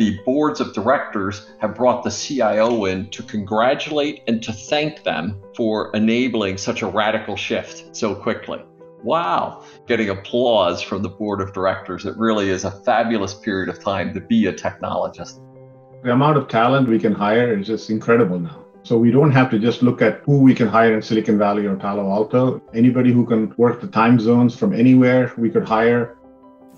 the boards of directors have brought the CIO in to congratulate and to thank them for enabling such a radical shift so quickly. Wow, getting applause from the board of directors. It really is a fabulous period of time to be a technologist. The amount of talent we can hire is just incredible now. So we don't have to just look at who we can hire in Silicon Valley or Palo Alto. Anybody who can work the time zones from anywhere, we could hire.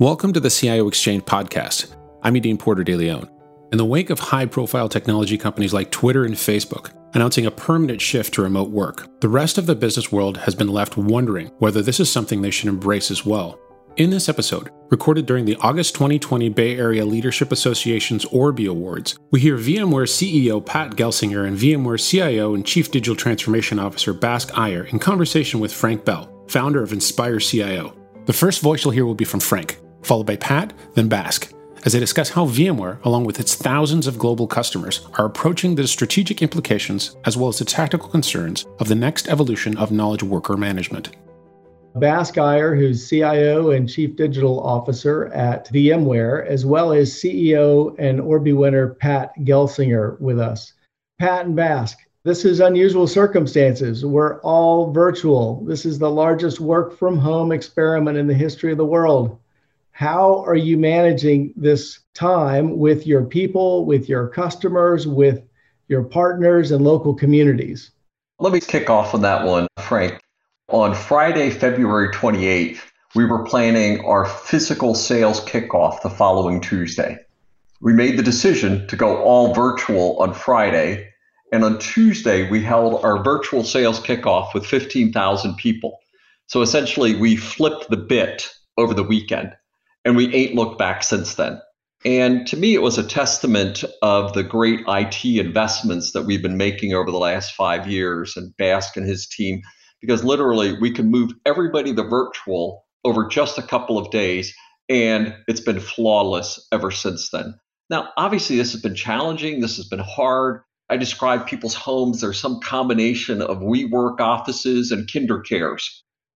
Welcome to the CIO Exchange podcast. I'm Yadin Porter de Leon. In the wake of high profile technology companies like Twitter and Facebook announcing a permanent shift to remote work, the rest of the business world has been left wondering whether this is something they should embrace as well. In this episode, recorded during the August 2020 Bay Area Leadership Association's ORBIE Awards, we hear VMware CEO Pat Gelsinger and VMware CIO and Chief Digital Transformation Officer Bask Iyer in conversation with Frank Bell, founder of Inspire CIO. The first voice you'll hear will be from Frank, followed by Pat, then Bask as they discuss how VMware, along with its thousands of global customers, are approaching the strategic implications as well as the tactical concerns of the next evolution of knowledge worker management. Bask Iyer, who's CIO and Chief Digital Officer at VMware, as well as CEO and ORBIE winner Pat Gelsinger with us. Pat and Bask, this is unusual circumstances. We're all virtual. This is the largest work from home experiment in the history of the world. How are you managing this time with your people, with your customers, with your partners and local communities? Let me kick off on that one, Frank. On Friday, February 28th, we were planning our physical sales kickoff the following Tuesday. We made the decision to go all virtual on Friday, and on Tuesday, we held our virtual sales kickoff with 15,000 people. So essentially, we flipped the bit over the weekend and we ain't looked back since then. And to me, it was a testament of the great IT investments that we've been making over the last five years and Bask and his team, because literally we can move everybody to virtual over just a couple of days, and it's been flawless ever since then. Now, obviously, this has been challenging. This has been hard. I describe people's homes. There's some combination of WeWork offices and KinderCares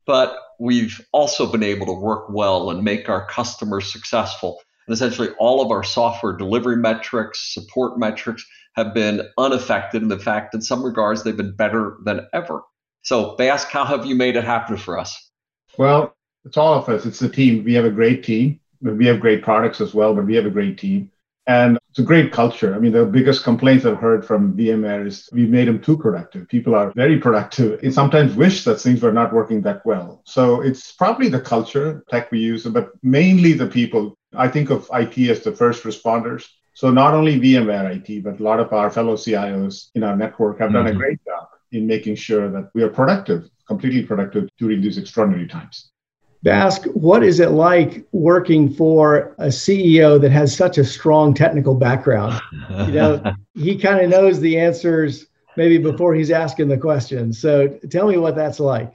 but we've also been able to work well and make our customers successful. And essentially, all of our software delivery metrics, support metrics have been unaffected. And in fact, in some regards, they've been better than ever. So, Bask, how have you made it happen for us? Well, it's all of us. It's the team. We have a great team. We have great products as well, but we have a great team. And it's a great culture. I mean, the biggest complaints I've heard from VMware is we made them too productive. People are very productive and sometimes wish that things were not working that well. So it's probably the culture, tech we use, but mainly the people. I think of IT as the first responders. So not only VMware IT, but a lot of our fellow CIOs in our network have mm-hmm. done a mm-hmm. great job in making sure that we are productive, completely productive during these extraordinary times. Bask, what is it like working for a CEO that has such a strong technical background? You know, he kind of knows the answers maybe before he's asking the question. So tell me what that's like.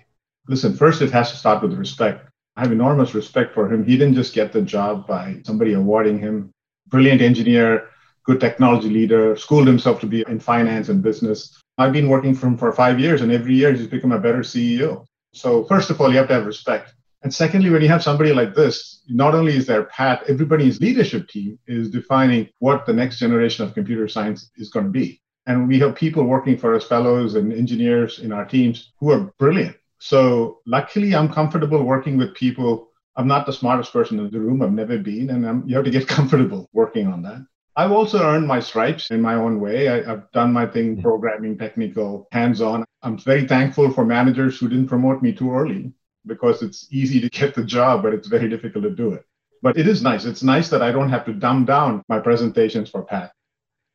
Listen, first, it has to start with respect. I have enormous respect for him. He didn't just get the job by somebody awarding him. Brilliant engineer, good technology leader, schooled himself to be in finance and business. I've been working for him for five years, and every year he's become a better CEO. So, first of all, you have to have respect. And secondly, when you have somebody like this, not only is there Pat, everybody's leadership team is defining what the next generation of computer science is going to be. And we have people working for us, fellows and engineers in our teams who are brilliant. So luckily, I'm comfortable working with people. I'm not the smartest person in the room. I've never been, and I'm, you have to get comfortable working on that. I've also earned my stripes in my own way. I, have done my thing, mm-hmm. programming, technical, hands on. I'm very thankful for managers who didn't promote me too early because it's easy to get the job, but it's very difficult to do it. But it is nice. It's nice that I don't have to dumb down my presentations for Pat.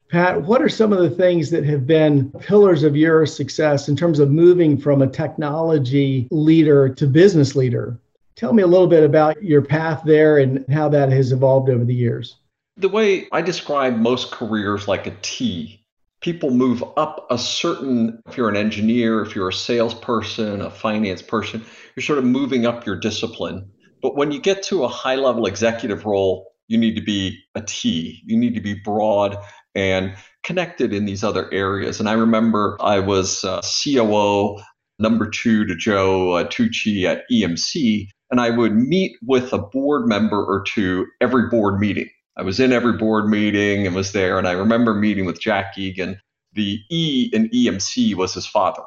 Pat, what are some of the things that have been pillars of your success in terms of moving from a technology leader to business leader? Tell me a little bit about your path there and how that has evolved over the years. The way I describe most careers like a T, people move up a certain, if you're an engineer, if you're a salesperson, a finance person, you're sort of moving up your discipline. But when you get to a high level executive role, you need to be a T. You need to be broad and connected in these other areas. And I remember I was uh, COO number two to Joe Tucci at EMC, and I would meet with a board member or two every board meeting. I was in every board meeting and was there. And I remember meeting with Jack Egan. The E in EMC was his father.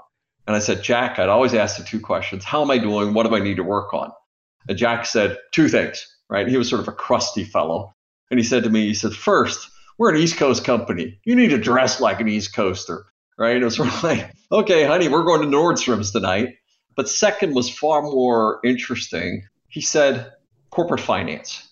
And I said, Jack, I'd always ask the two questions How am I doing? What do I need to work on? And Jack said, Two things, right? He was sort of a crusty fellow. And he said to me, He said, First, we're an East Coast company. You need to dress like an East Coaster, right? It was sort of like, Okay, honey, we're going to Nordstrom's tonight. But second was far more interesting. He said, Corporate finance.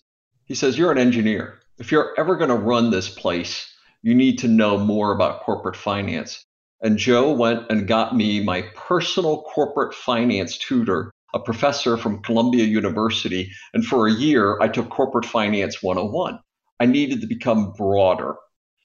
He says, You're an engineer. If you're ever going to run this place, you need to know more about corporate finance. And Joe went and got me my personal corporate finance tutor, a professor from Columbia University. And for a year, I took Corporate Finance 101. I needed to become broader.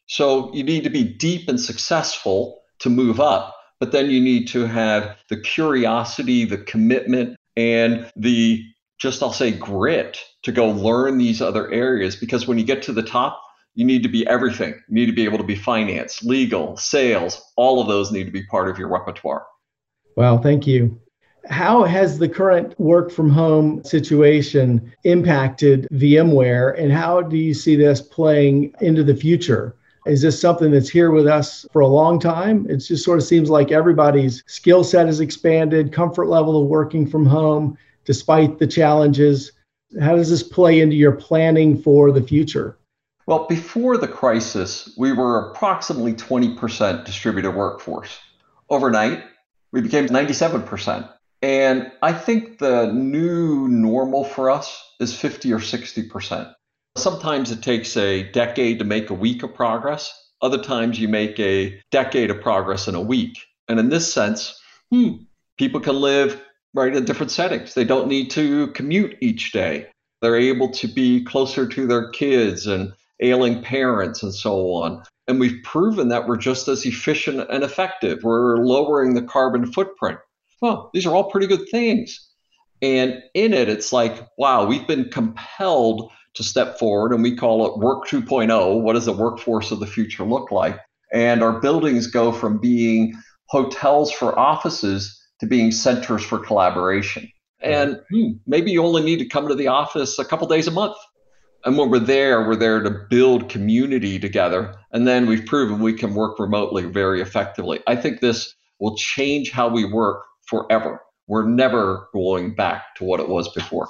So you need to be deep and successful to move up, but then you need to have the curiosity, the commitment, and the just, I'll say, grit to go learn these other areas. Because when you get to the top, you need to be everything. You need to be able to be finance, legal, sales. All of those need to be part of your repertoire. Well, thank you. How has the current work from home situation impacted VMware, and how do you see this playing into the future? Is this something that's here with us for a long time? It just sort of seems like everybody's skill set has expanded, comfort level of working from home, despite the challenges. How does this play into your planning for the future? Well, before the crisis, we were approximately 20% distributed workforce. Overnight, we became 97%. And I think the new normal for us is 50 or 60%. Sometimes it takes a decade to make a week of progress. Other times you make a decade of progress in a week. And in this sense, hmm, people can live right in different settings. They don't need to commute each day. They're able to be closer to their kids and ailing parents and so on. And we've proven that we're just as efficient and effective. We're lowering the carbon footprint. Well, these are all pretty good things. And in it, it's like, wow, we've been compelled to step forward, and we call it Work 2.0. What does the workforce of the future look like? And our buildings go from being hotels for offices to being centers for collaboration. And hmm, maybe you only need to come to the office a couple days a month and when we're there, we're there to build community together. And then we've proven we can work remotely very effectively. I think this will change how we work forever. We're never going back to what it was before.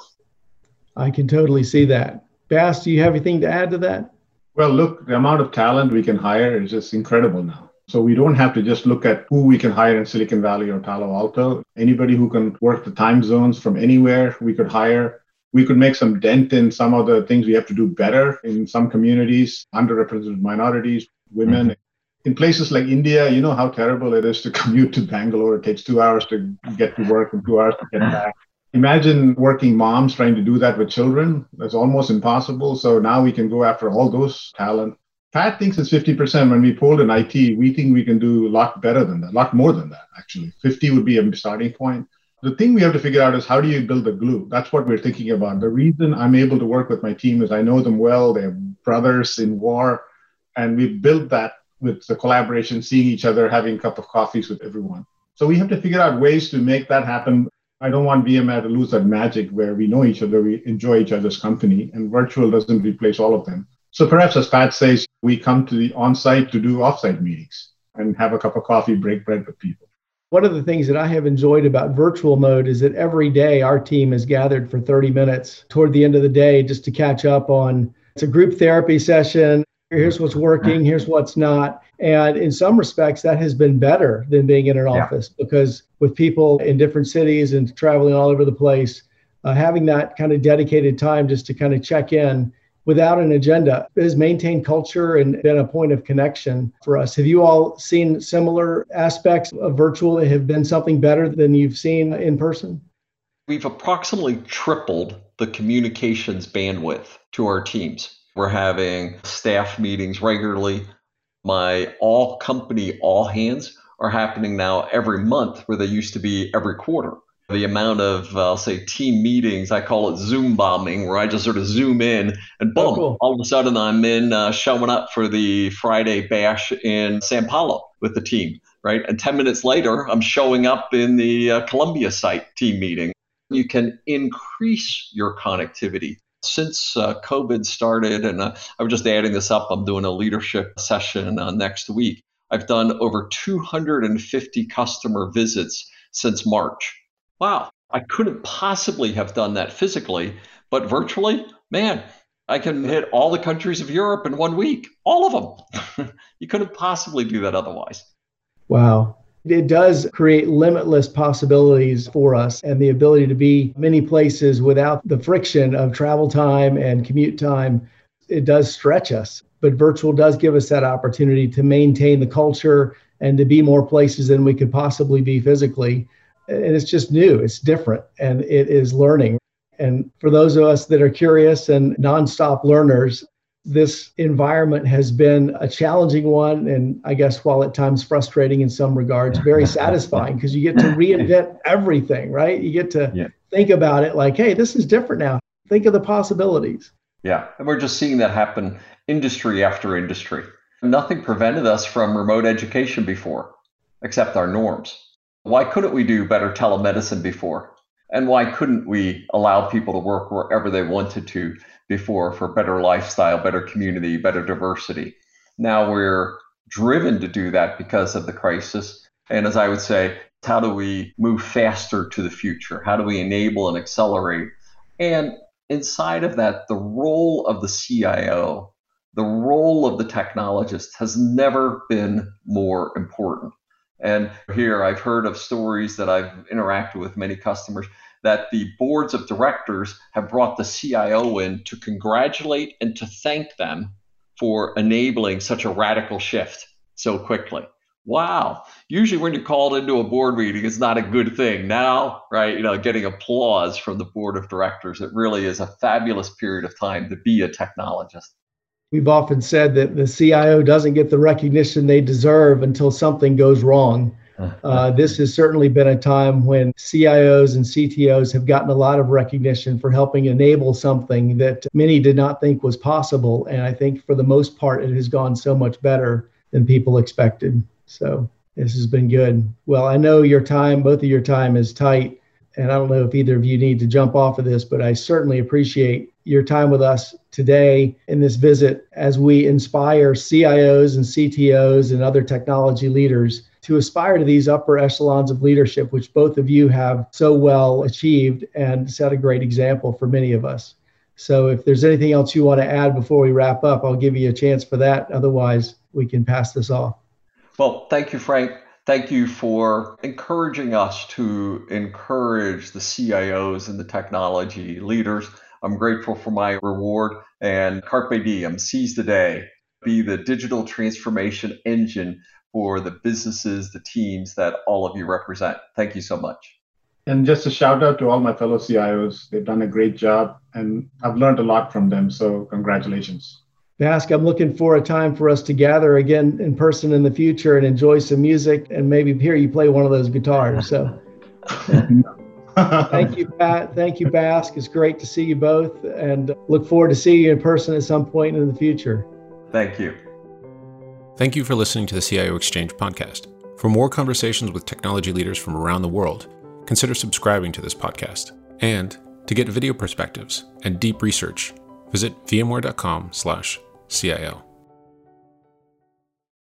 I can totally see that. Bask, do you have anything to add to that? Well, look, the amount of talent we can hire is just incredible now. So we don't have to just look at who we can hire in Silicon Valley or Palo Alto. Anybody who can work the time zones from anywhere, we could hire we could make some dent in some of the things we have to do better in some communities, underrepresented minorities, women. Mm-hmm. In places like India, you know how terrible it is to commute to Bangalore. It takes two hours to get to work and two hours to get back. Imagine working moms trying to do that with children. That's almost impossible. So now we can go after all those talent. Pat thinks it's 50%. When we polled in IT, we think we can do a lot better than that, a lot more than that, actually. 50 would be a starting point the thing we have to figure out is how do you build the glue? That's what we're thinking about. The reason I'm able to work with my team is I know them well. They're brothers in war. And we built that with the collaboration, seeing each other, having a cup of coffees with everyone. So we have to figure out ways to make that happen. I don't want VMware to lose that magic where we know each other, we enjoy each other's company, and virtual doesn't replace all of them. So perhaps, as Pat says, we come to the on-site to do off-site meetings and have a cup of coffee, break bread with people. One of the things that I have enjoyed about virtual mode is that every day our team is gathered for 30 minutes toward the end of the day just to catch up on it's a group therapy session. Here's what's working, here's what's not. And in some respects, that has been better than being in an yeah. office because with people in different cities and traveling all over the place, uh, having that kind of dedicated time just to kind of check in without an agenda has maintained culture and been a point of connection for us. Have you all seen similar aspects of virtual that have been something better than you've seen in person? We've approximately tripled the communications bandwidth to our teams. We're having staff meetings regularly. My all company all hands are happening now every month where they used to be every quarter the amount of uh, I'll say team meetings. I call it Zoom bombing, where I just sort of zoom in and boom, oh, cool. all of a sudden I'm in uh, showing up for the Friday bash in San Paulo with the team, right? And 10 minutes later, I'm showing up in the uh, Columbia site team meeting. You can increase your connectivity. Since uh, COVID started, and uh, I'm just adding this up, I'm doing a leadership session uh, next week. I've done over 250 customer visits since March. Wow, I couldn't possibly have done that physically, but virtually, man, I can hit all the countries of Europe in one week, all of them. you couldn't possibly do that otherwise. Wow. It does create limitless possibilities for us and the ability to be many places without the friction of travel time and commute time. It does stretch us, but virtual does give us that opportunity to maintain the culture and to be more places than we could possibly be physically. And it's just new, it's different, and it is learning. And for those of us that are curious and nonstop learners, this environment has been a challenging one. And I guess while at times frustrating in some regards, very satisfying because you get to reinvent everything, right? You get to yeah. think about it like, hey, this is different now. Think of the possibilities. Yeah. And we're just seeing that happen industry after industry. Nothing prevented us from remote education before, except our norms. Why couldn't we do better telemedicine before? And why couldn't we allow people to work wherever they wanted to before for better lifestyle, better community, better diversity? Now we're driven to do that because of the crisis. And as I would say, how do we move faster to the future? How do we enable and accelerate? And inside of that, the role of the CIO, the role of the technologist has never been more important. And here I've heard of stories that I've interacted with many customers that the boards of directors have brought the CIO in to congratulate and to thank them for enabling such a radical shift so quickly. Wow. Usually when you're called into a board meeting, it's not a good thing. Now, right, you know, getting applause from the board of directors, it really is a fabulous period of time to be a technologist. We've often said that the CIO doesn't get the recognition they deserve until something goes wrong. Uh, this has certainly been a time when CIOs and CTOs have gotten a lot of recognition for helping enable something that many did not think was possible. And I think for the most part, it has gone so much better than people expected. So this has been good. Well, I know your time, both of your time is tight. And I don't know if either of you need to jump off of this, but I certainly appreciate your time with us today in this visit as we inspire CIOs and CTOs and other technology leaders to aspire to these upper echelons of leadership, which both of you have so well achieved and set a great example for many of us. So, if there's anything else you want to add before we wrap up, I'll give you a chance for that. Otherwise, we can pass this off. Well, thank you, Frank. Thank you for encouraging us to encourage the CIOs and the technology leaders I'm grateful for my reward and carpe diem, seize the day, be the digital transformation engine for the businesses, the teams that all of you represent. Thank you so much. And just a shout out to all my fellow CIOs. They've done a great job and I've learned a lot from them. So, congratulations. Bask, I'm looking for a time for us to gather again in person in the future and enjoy some music and maybe hear you play one of those guitars. So, Thank you, Pat. Thank you, Bask. It's great to see you both and look forward to seeing you in person at some point in the future. Thank you. Thank you for listening to the CIO Exchange podcast. For more conversations with technology leaders from around the world, consider subscribing to this podcast. And to get video perspectives and deep research, visit vmware.com/cio.